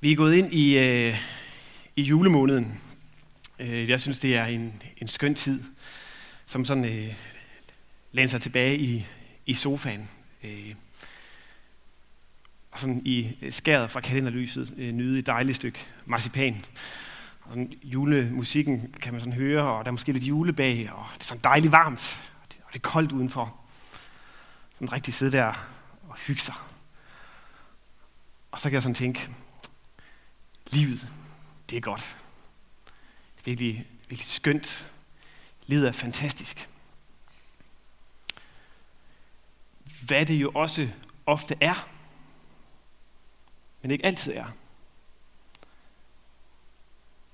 Vi er gået ind i, øh, i julemåneden. Øh, jeg synes, det er en, en skøn tid, som sådan øh, læner sig tilbage i, i sofaen. Øh, og sådan i skæret fra kalenderlyset øh, nyde et dejligt stykke marcipan. Og sådan, julemusikken kan man sådan høre, og der er måske lidt julebag, og det er sådan dejligt varmt, og det, og det er koldt udenfor. Sådan rigtig sidde der og hygge sig. Og så kan jeg sådan tænke, livet, det er godt. Det er virkelig, virkelig skønt. Livet er fantastisk. Hvad det jo også ofte er, men ikke altid er.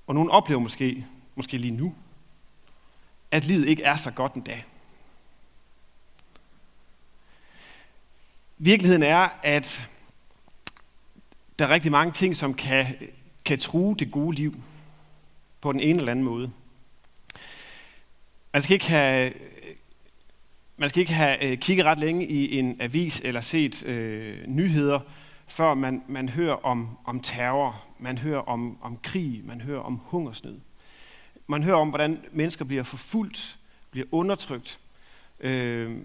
Og nogen oplever måske, måske lige nu, at livet ikke er så godt en dag. Virkeligheden er, at der er rigtig mange ting, som kan, kan true det gode liv på den ene eller anden måde. Man skal ikke have, man skal ikke have øh, kigget ret længe i en avis eller set øh, nyheder, før man, man hører om, om terror, man hører om, om krig, man hører om hungersnød. Man hører om, hvordan mennesker bliver forfulgt, bliver undertrykt. Øh,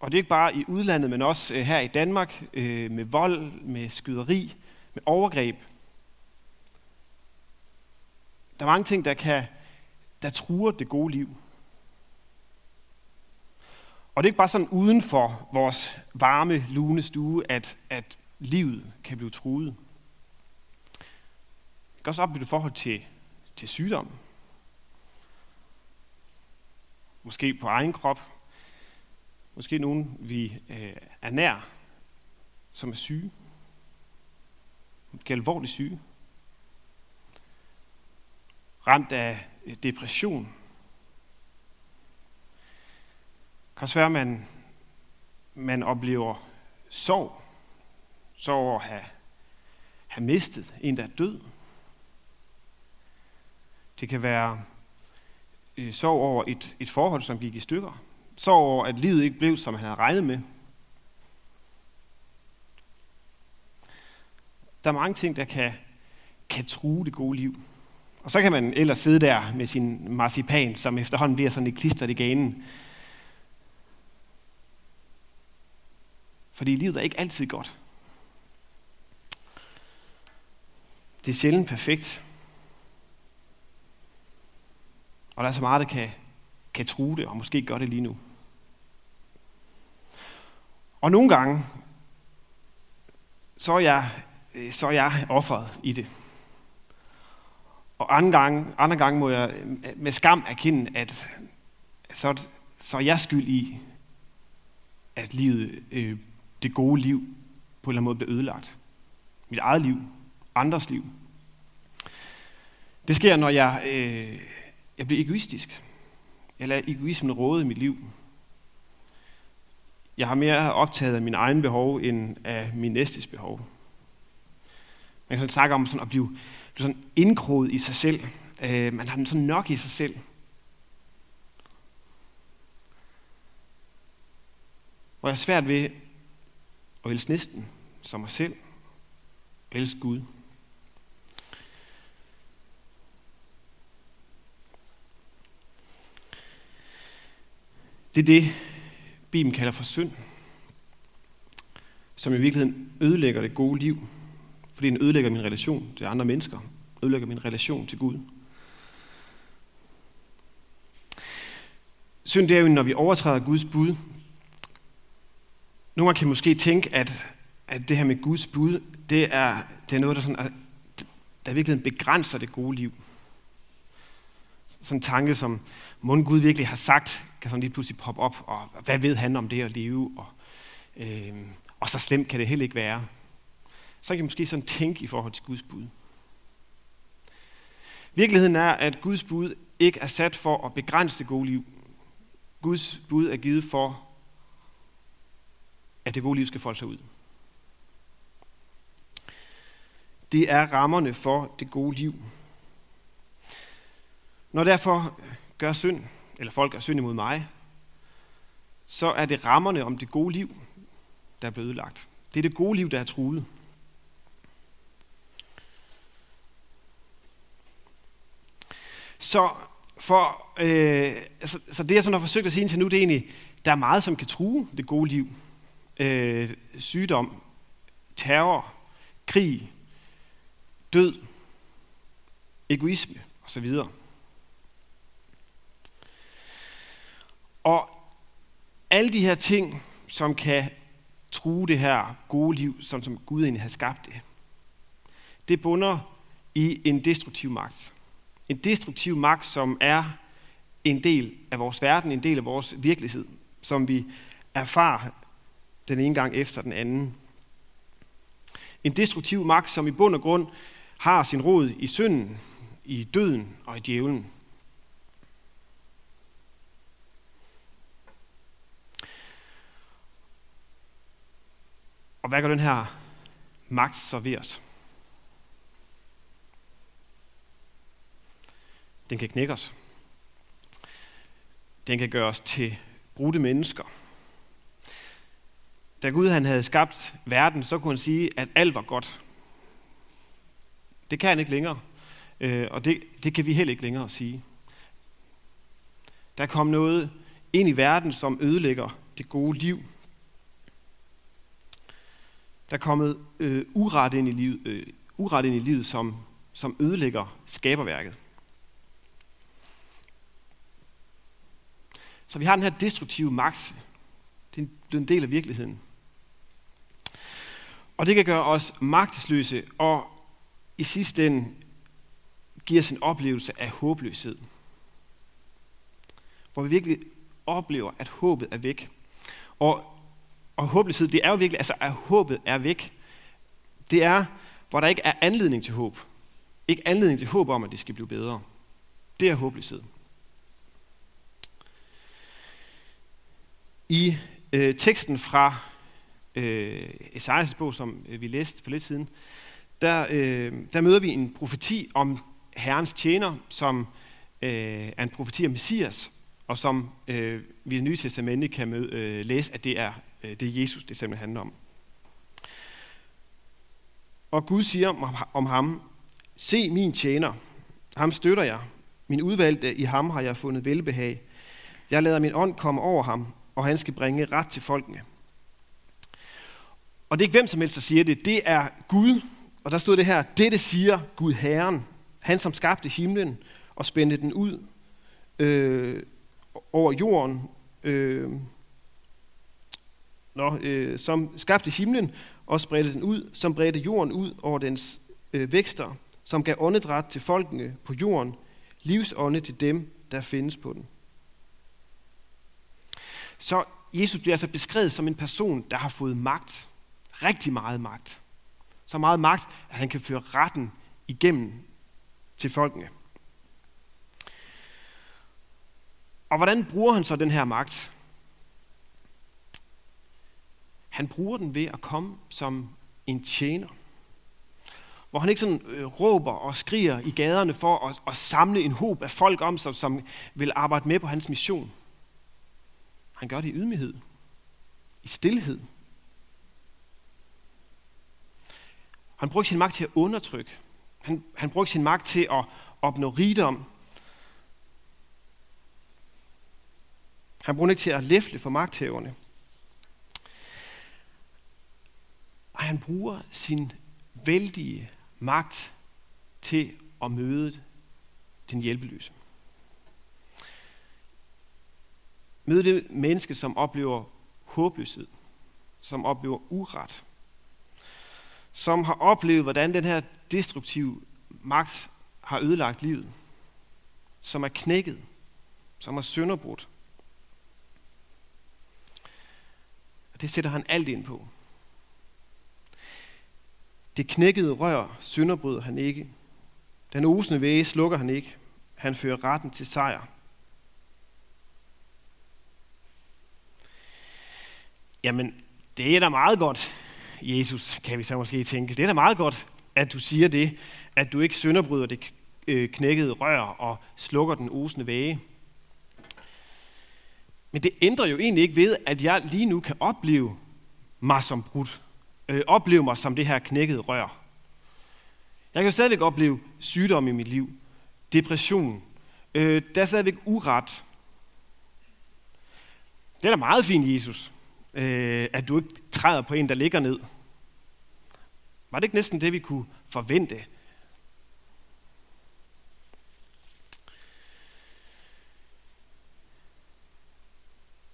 og det er ikke bare i udlandet, men også øh, her i Danmark, øh, med vold, med skyderi, med overgreb. Der er mange ting, der, kan, der truer det gode liv. Og det er ikke bare sådan uden for vores varme, lune stue, at, at livet kan blive truet. Det kan også opleve det forhold til, til sygdom. Måske på egen krop. Måske nogen, vi øh, er nær, som er syge. Måske alvorligt syge. Ramt af depression. Det kan også være, at man, man oplever sorg Sorg over at have, have mistet en, der er død. Det kan være øh, sorg over et, et forhold, som gik i stykker. Sorg over, at livet ikke blev, som han havde regnet med. Der er mange ting, der kan, kan true det gode liv. Og så kan man ellers sidde der med sin marcipan, som efterhånden bliver sådan et klistret i ganen. Fordi livet er ikke altid godt. Det er sjældent perfekt. Og der er så meget, der kan, kan true det, og måske gør det lige nu. Og nogle gange, så er jeg, så er jeg offeret i det. Og andre gange, andre gange må jeg med skam erkende, at så, så er jeg skyld i, at livet, øh, det gode liv på en eller anden måde bliver ødelagt. Mit eget liv, andres liv. Det sker, når jeg, øh, jeg bliver egoistisk. Jeg lader egoismen råde i mit liv. Jeg har mere optaget af min egen behov, end af min næstes behov. Man kan snakke om sådan at blive sådan indkroget i sig selv. Øh, man har sådan nok i sig selv. Hvor jeg er svært ved at elske næsten som mig selv. Elske Gud. Det er det, Bibelen kalder for synd, som i virkeligheden ødelægger det gode liv, fordi den ødelægger min relation til andre mennesker, ødelægger min relation til Gud. Synd det er jo, når vi overtræder Guds bud. Nogle kan måske tænke, at, at det her med Guds bud, det er, det er noget, der, sådan, der virkelig begrænser det gode liv. Sådan en tanke, som mund Gud virkelig har sagt, kan sådan lige pludselig poppe op, og hvad ved han om det at leve, og, øh, og så slemt kan det heller ikke være. Så kan I måske sådan tænke i forhold til Guds bud. Virkeligheden er, at Guds bud ikke er sat for at begrænse det gode liv. Guds bud er givet for, at det gode liv skal folde sig ud. Det er rammerne for det gode liv. Når derfor gør synd, eller folk gør synd imod mig, så er det rammerne om det gode liv, der er blevet ødelagt. Det er det gode liv, der er truet. Så, for, øh, så, så det, jeg sådan har forsøgt at sige til nu, det er egentlig, der er meget, som kan true det gode liv. Øh, sygdom, terror, krig, død, egoisme osv. Og alle de her ting, som kan true det her gode liv, som, som Gud egentlig har skabt det, det bunder i en destruktiv magt. En destruktiv magt, som er en del af vores verden, en del af vores virkelighed, som vi erfarer den ene gang efter den anden. En destruktiv magt, som i bund og grund har sin rod i synden, i døden og i djævlen. Og hvad gør den her magt så ved os? Den kan knække os. Den kan gøre os til brudte mennesker. Da Gud han havde skabt verden, så kunne han sige, at alt var godt. Det kan han ikke længere. Øh, og det, det kan vi heller ikke længere sige. Der kom noget ind i verden, som ødelægger det gode liv. Der er kommet øh, uret, ind i livet, øh, uret ind i livet, som, som ødelægger skaberværket. Så vi har den her destruktive magt. Det er blevet en del af virkeligheden. Og det kan gøre os magtesløse, og i sidste ende giver os en oplevelse af håbløshed. Hvor vi virkelig oplever, at håbet er væk. Og, og håbløshed, det er jo virkelig, altså at håbet er væk. Det er, hvor der ikke er anledning til håb. Ikke anledning til håb om, at det skal blive bedre. Det er håbløshed. I øh, teksten fra øh, Esajas bog, som øh, vi læste for lidt siden, der, øh, der møder vi en profeti om Herrens tjener, som øh, er en profeti om Messias, og som øh, vi i det nye testamente kan møde, øh, læse, at det er, øh, det er Jesus, det simpelthen handler om. Og Gud siger om, om ham, se min tjener, ham støtter jeg, min udvalgte i ham har jeg fundet velbehag. Jeg lader min ånd komme over ham, og han skal bringe ret til folkene. Og det er ikke hvem som helst, der siger det. Det er Gud. Og der stod det her, dette siger Gud Herren, han som skabte himlen og spændte den ud øh, over jorden, øh, nå, øh, som skabte himlen og spredte den ud, som bredte jorden ud over dens øh, vækster, som gav åndedræt til folkene på jorden, livsånde til dem, der findes på den. Så Jesus bliver altså beskrevet som en person, der har fået magt. Rigtig meget magt. Så meget magt, at han kan føre retten igennem til folkene. Og hvordan bruger han så den her magt? Han bruger den ved at komme som en tjener. Hvor han ikke sådan øh, råber og skriger i gaderne for at, at samle en håb af folk om sig, som vil arbejde med på hans mission. Han gør det i ydmyghed, i stillhed. Han bruger sin magt til at undertrykke. Han, han bruger sin magt til at opnå rigdom. Han bruger ikke til at læfle for magthæverne. Og han bruger sin vældige magt til at møde den hjælpeløse. Møde det menneske, som oplever håbløshed, som oplever uret, som har oplevet, hvordan den her destruktive magt har ødelagt livet, som er knækket, som er sønderbrudt. Og det sætter han alt ind på. Det knækkede rør sønderbryder han ikke. Den osende væge slukker han ikke. Han fører retten til sejr. Jamen, det er da meget godt, Jesus, kan vi så måske tænke. Det er da meget godt, at du siger det, at du ikke sønderbryder det øh, knækkede rør og slukker den osende væge. Men det ændrer jo egentlig ikke ved, at jeg lige nu kan opleve mig som brudt. Øh, opleve mig som det her knækkede rør. Jeg kan jo stadigvæk opleve sygdom i mit liv, depression, Øh, der er stadigvæk uret. Det er da meget fint, Jesus, øh, at du ikke træder på en, der ligger ned. Var det ikke næsten det, vi kunne forvente?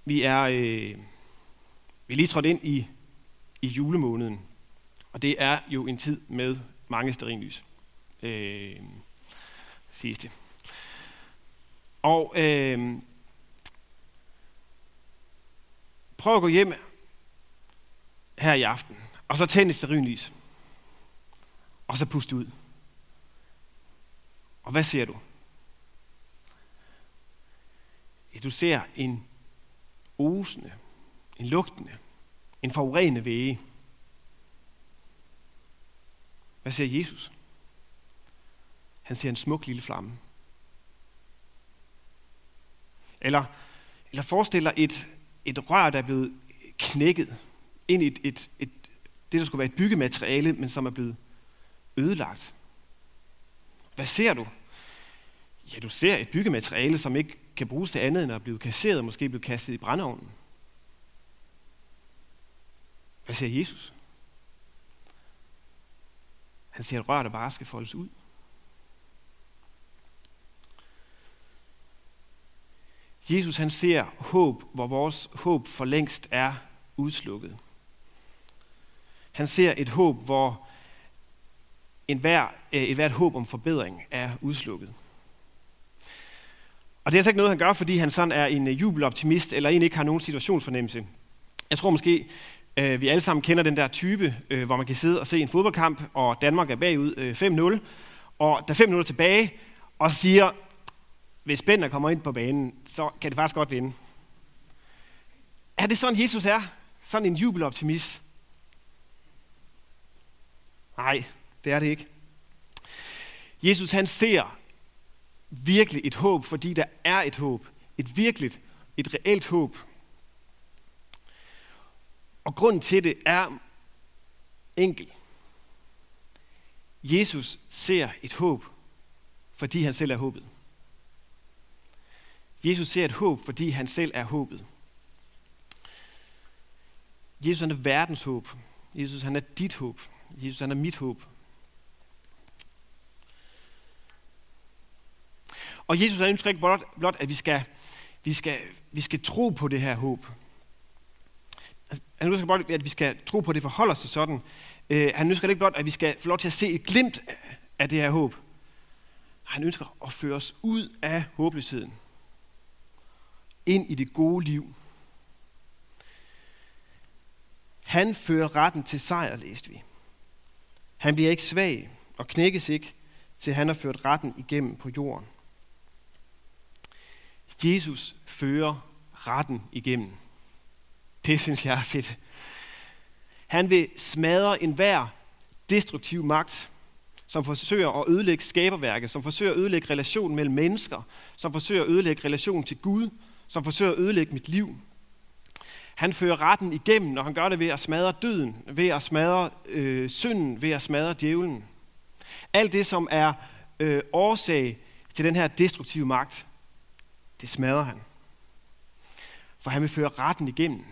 Vi er, øh, vi er lige trådt ind i, i julemåneden, og det er jo en tid med mange sterinlys, øh, siges det. Og øh, prøv at gå hjem her i aften, og så tænd et sterinlys, og så puste ud. Og hvad ser du? Ja, du ser en osende, en lugtende, en forurenende væge. Hvad ser Jesus? Han ser en smuk lille flamme. Eller, eller forestiller et, et rør, der er blevet knækket ind i et, et, et, det, der skulle være et byggemateriale, men som er blevet ødelagt. Hvad ser du? Ja, du ser et byggemateriale, som ikke kan bruges til andet end at blive kasseret og måske blive kastet i brændeovnen. Hvad ser Jesus? Han ser et rør, der bare skal foldes ud. Jesus han ser håb, hvor vores håb for længst er udslukket. Han ser et håb, hvor en hver, et eh, hvert håb om forbedring er udslukket. Og det er altså ikke noget, han gør, fordi han sådan er en eh, jubeloptimist, eller egentlig ikke har nogen situationsfornemmelse. Jeg tror måske, eh, vi alle sammen kender den der type, hvor man kan sidde og se en fodboldkamp, og Danmark er bagud 5-0, og der er 5 minutter tilbage, og siger, hvis Bender kommer ind på banen, så kan det faktisk godt vinde. Er det sådan, Jesus er? Sådan en jubeloptimist? Nej, det er det ikke. Jesus han ser virkelig et håb, fordi der er et håb. Et virkeligt, et reelt håb. Og grunden til det er enkel. Jesus ser et håb, fordi han selv er håbet. Jesus ser et håb, fordi han selv er håbet. Jesus han er verdens håb. Jesus han er dit håb. Jesus han er mit håb. Og Jesus han ønsker ikke blot, blot at vi skal, vi, skal, vi skal tro på det her håb. Han ønsker blot, at vi skal tro på, at det forholder sig sådan. Uh, han ønsker ikke blot, at vi skal få lov til at se et glimt af det her håb. Han ønsker at føre os ud af håbløsheden. Ind i det gode liv. Han fører retten til sejr, læste vi. Han bliver ikke svag og knækkes ikke, til han har ført retten igennem på jorden. Jesus fører retten igennem. Det synes jeg er fedt. Han vil smadre enhver destruktiv magt, som forsøger at ødelægge skaberværket, som forsøger at ødelægge relationen mellem mennesker, som forsøger at ødelægge relationen til Gud, som forsøger at ødelægge mit liv. Han fører retten igennem, og han gør det ved at smadre døden, ved at smadre øh, synden, ved at smadre djævlen. Alt det, som er øh, årsag til den her destruktive magt, det smadrer han. For han vil føre retten igennem.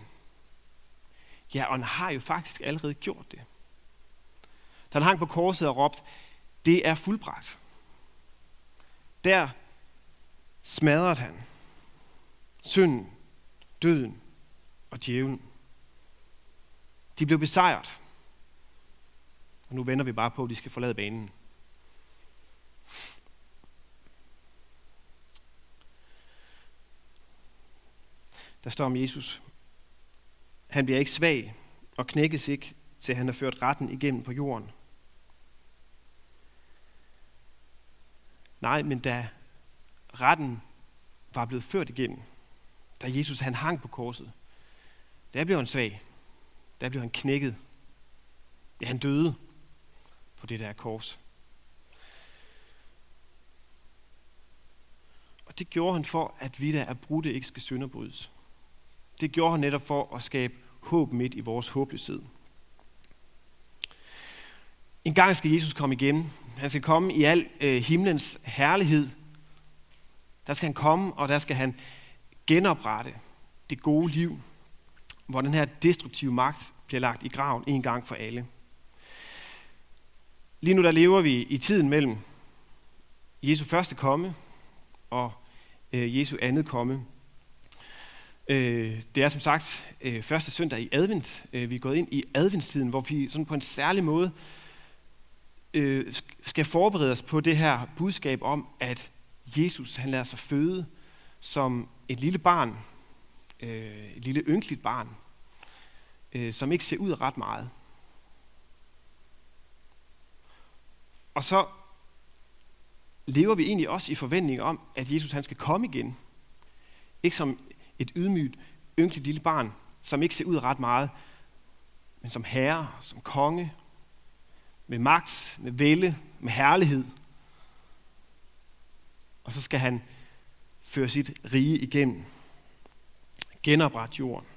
Ja, og han har jo faktisk allerede gjort det. Da han hang på korset og råbte, det er fuldbragt. Der smadrede han synden, døden og djævlen. De blev besejret. Og nu venter vi bare på, at de skal forlade banen. der står om Jesus. Han bliver ikke svag og knækkes ikke, til han har ført retten igennem på jorden. Nej, men da retten var blevet ført igennem, da Jesus han hang på korset, der blev han svag. Der blev han knækket. Ja, han døde på det der kors. Og det gjorde han for, at vi der er brudte ikke skal synderbrydes. Det gjorde han netop for at skabe håb midt i vores håbløshed. En gang skal Jesus komme igen. Han skal komme i al øh, himlens herlighed. Der skal han komme, og der skal han genoprette det gode liv, hvor den her destruktive magt bliver lagt i graven en gang for alle. Lige nu der lever vi i tiden mellem Jesu første komme og øh, Jesu andet komme. Øh, det er som sagt øh, første søndag i advent. Øh, vi er gået ind i adventstiden, hvor vi sådan på en særlig måde øh, skal forberede os på det her budskab om, at Jesus han lader sig føde som et lille barn, øh, et lille ynkeligt barn, øh, som ikke ser ud ret meget. Og så lever vi egentlig også i forventning om, at Jesus han skal komme igen. Ikke som et ydmygt, ynkeligt lille barn, som ikke ser ud ret meget, men som herre, som konge, med magt, med vælde, med herlighed. Og så skal han føre sit rige igennem. Genoprette jorden.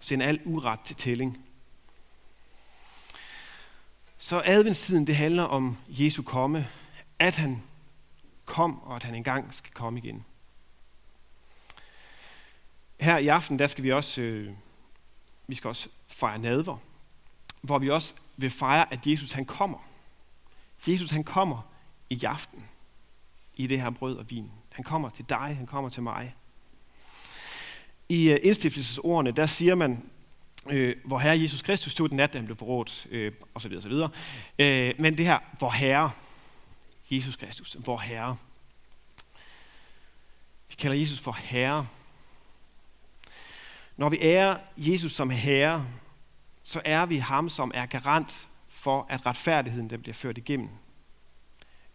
Sende al uret til tælling. Så adventstiden, det handler om Jesu komme, at han kom, og at han engang skal komme igen. Her i aften, der skal vi også, øh, vi skal også fejre nadver, hvor vi også vil fejre, at Jesus han kommer. Jesus han kommer i aften i det her brød og vin. Han kommer til dig, han kommer til mig. I øh, indstiftelsesordene, der siger man, øh, hvor Herre Jesus Kristus stod den nat, da han blev forrådt, øh, osv. osv. Øh, men det her, hvor Herre, Jesus Kristus, hvor Herre. Vi kalder Jesus for Herre. Når vi ærer Jesus som Herre, så er vi ham, som er garant for, at retfærdigheden den bliver ført igennem.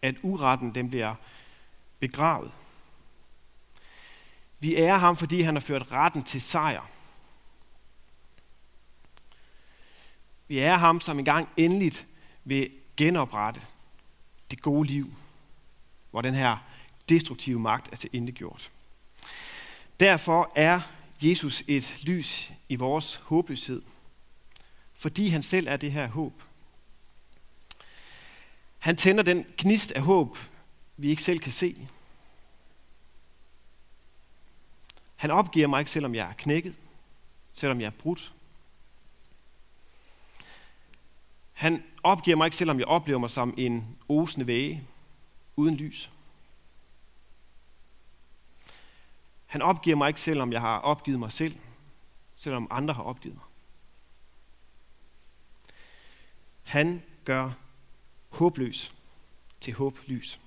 At uretten den bliver begravet. Vi ærer ham, fordi han har ført retten til sejr. Vi ærer ham, som engang endeligt vil genoprette det gode liv, hvor den her destruktive magt er til gjort. Derfor er Jesus et lys i vores håbløshed, fordi han selv er det her håb. Han tænder den gnist af håb, vi ikke selv kan se. Han opgiver mig ikke, selvom jeg er knækket, selvom jeg er brudt. Han opgiver mig ikke, selvom jeg oplever mig som en osende væge uden lys. Han opgiver mig ikke, selvom jeg har opgivet mig selv, selvom andre har opgivet mig. Han gør håbløs til håblys.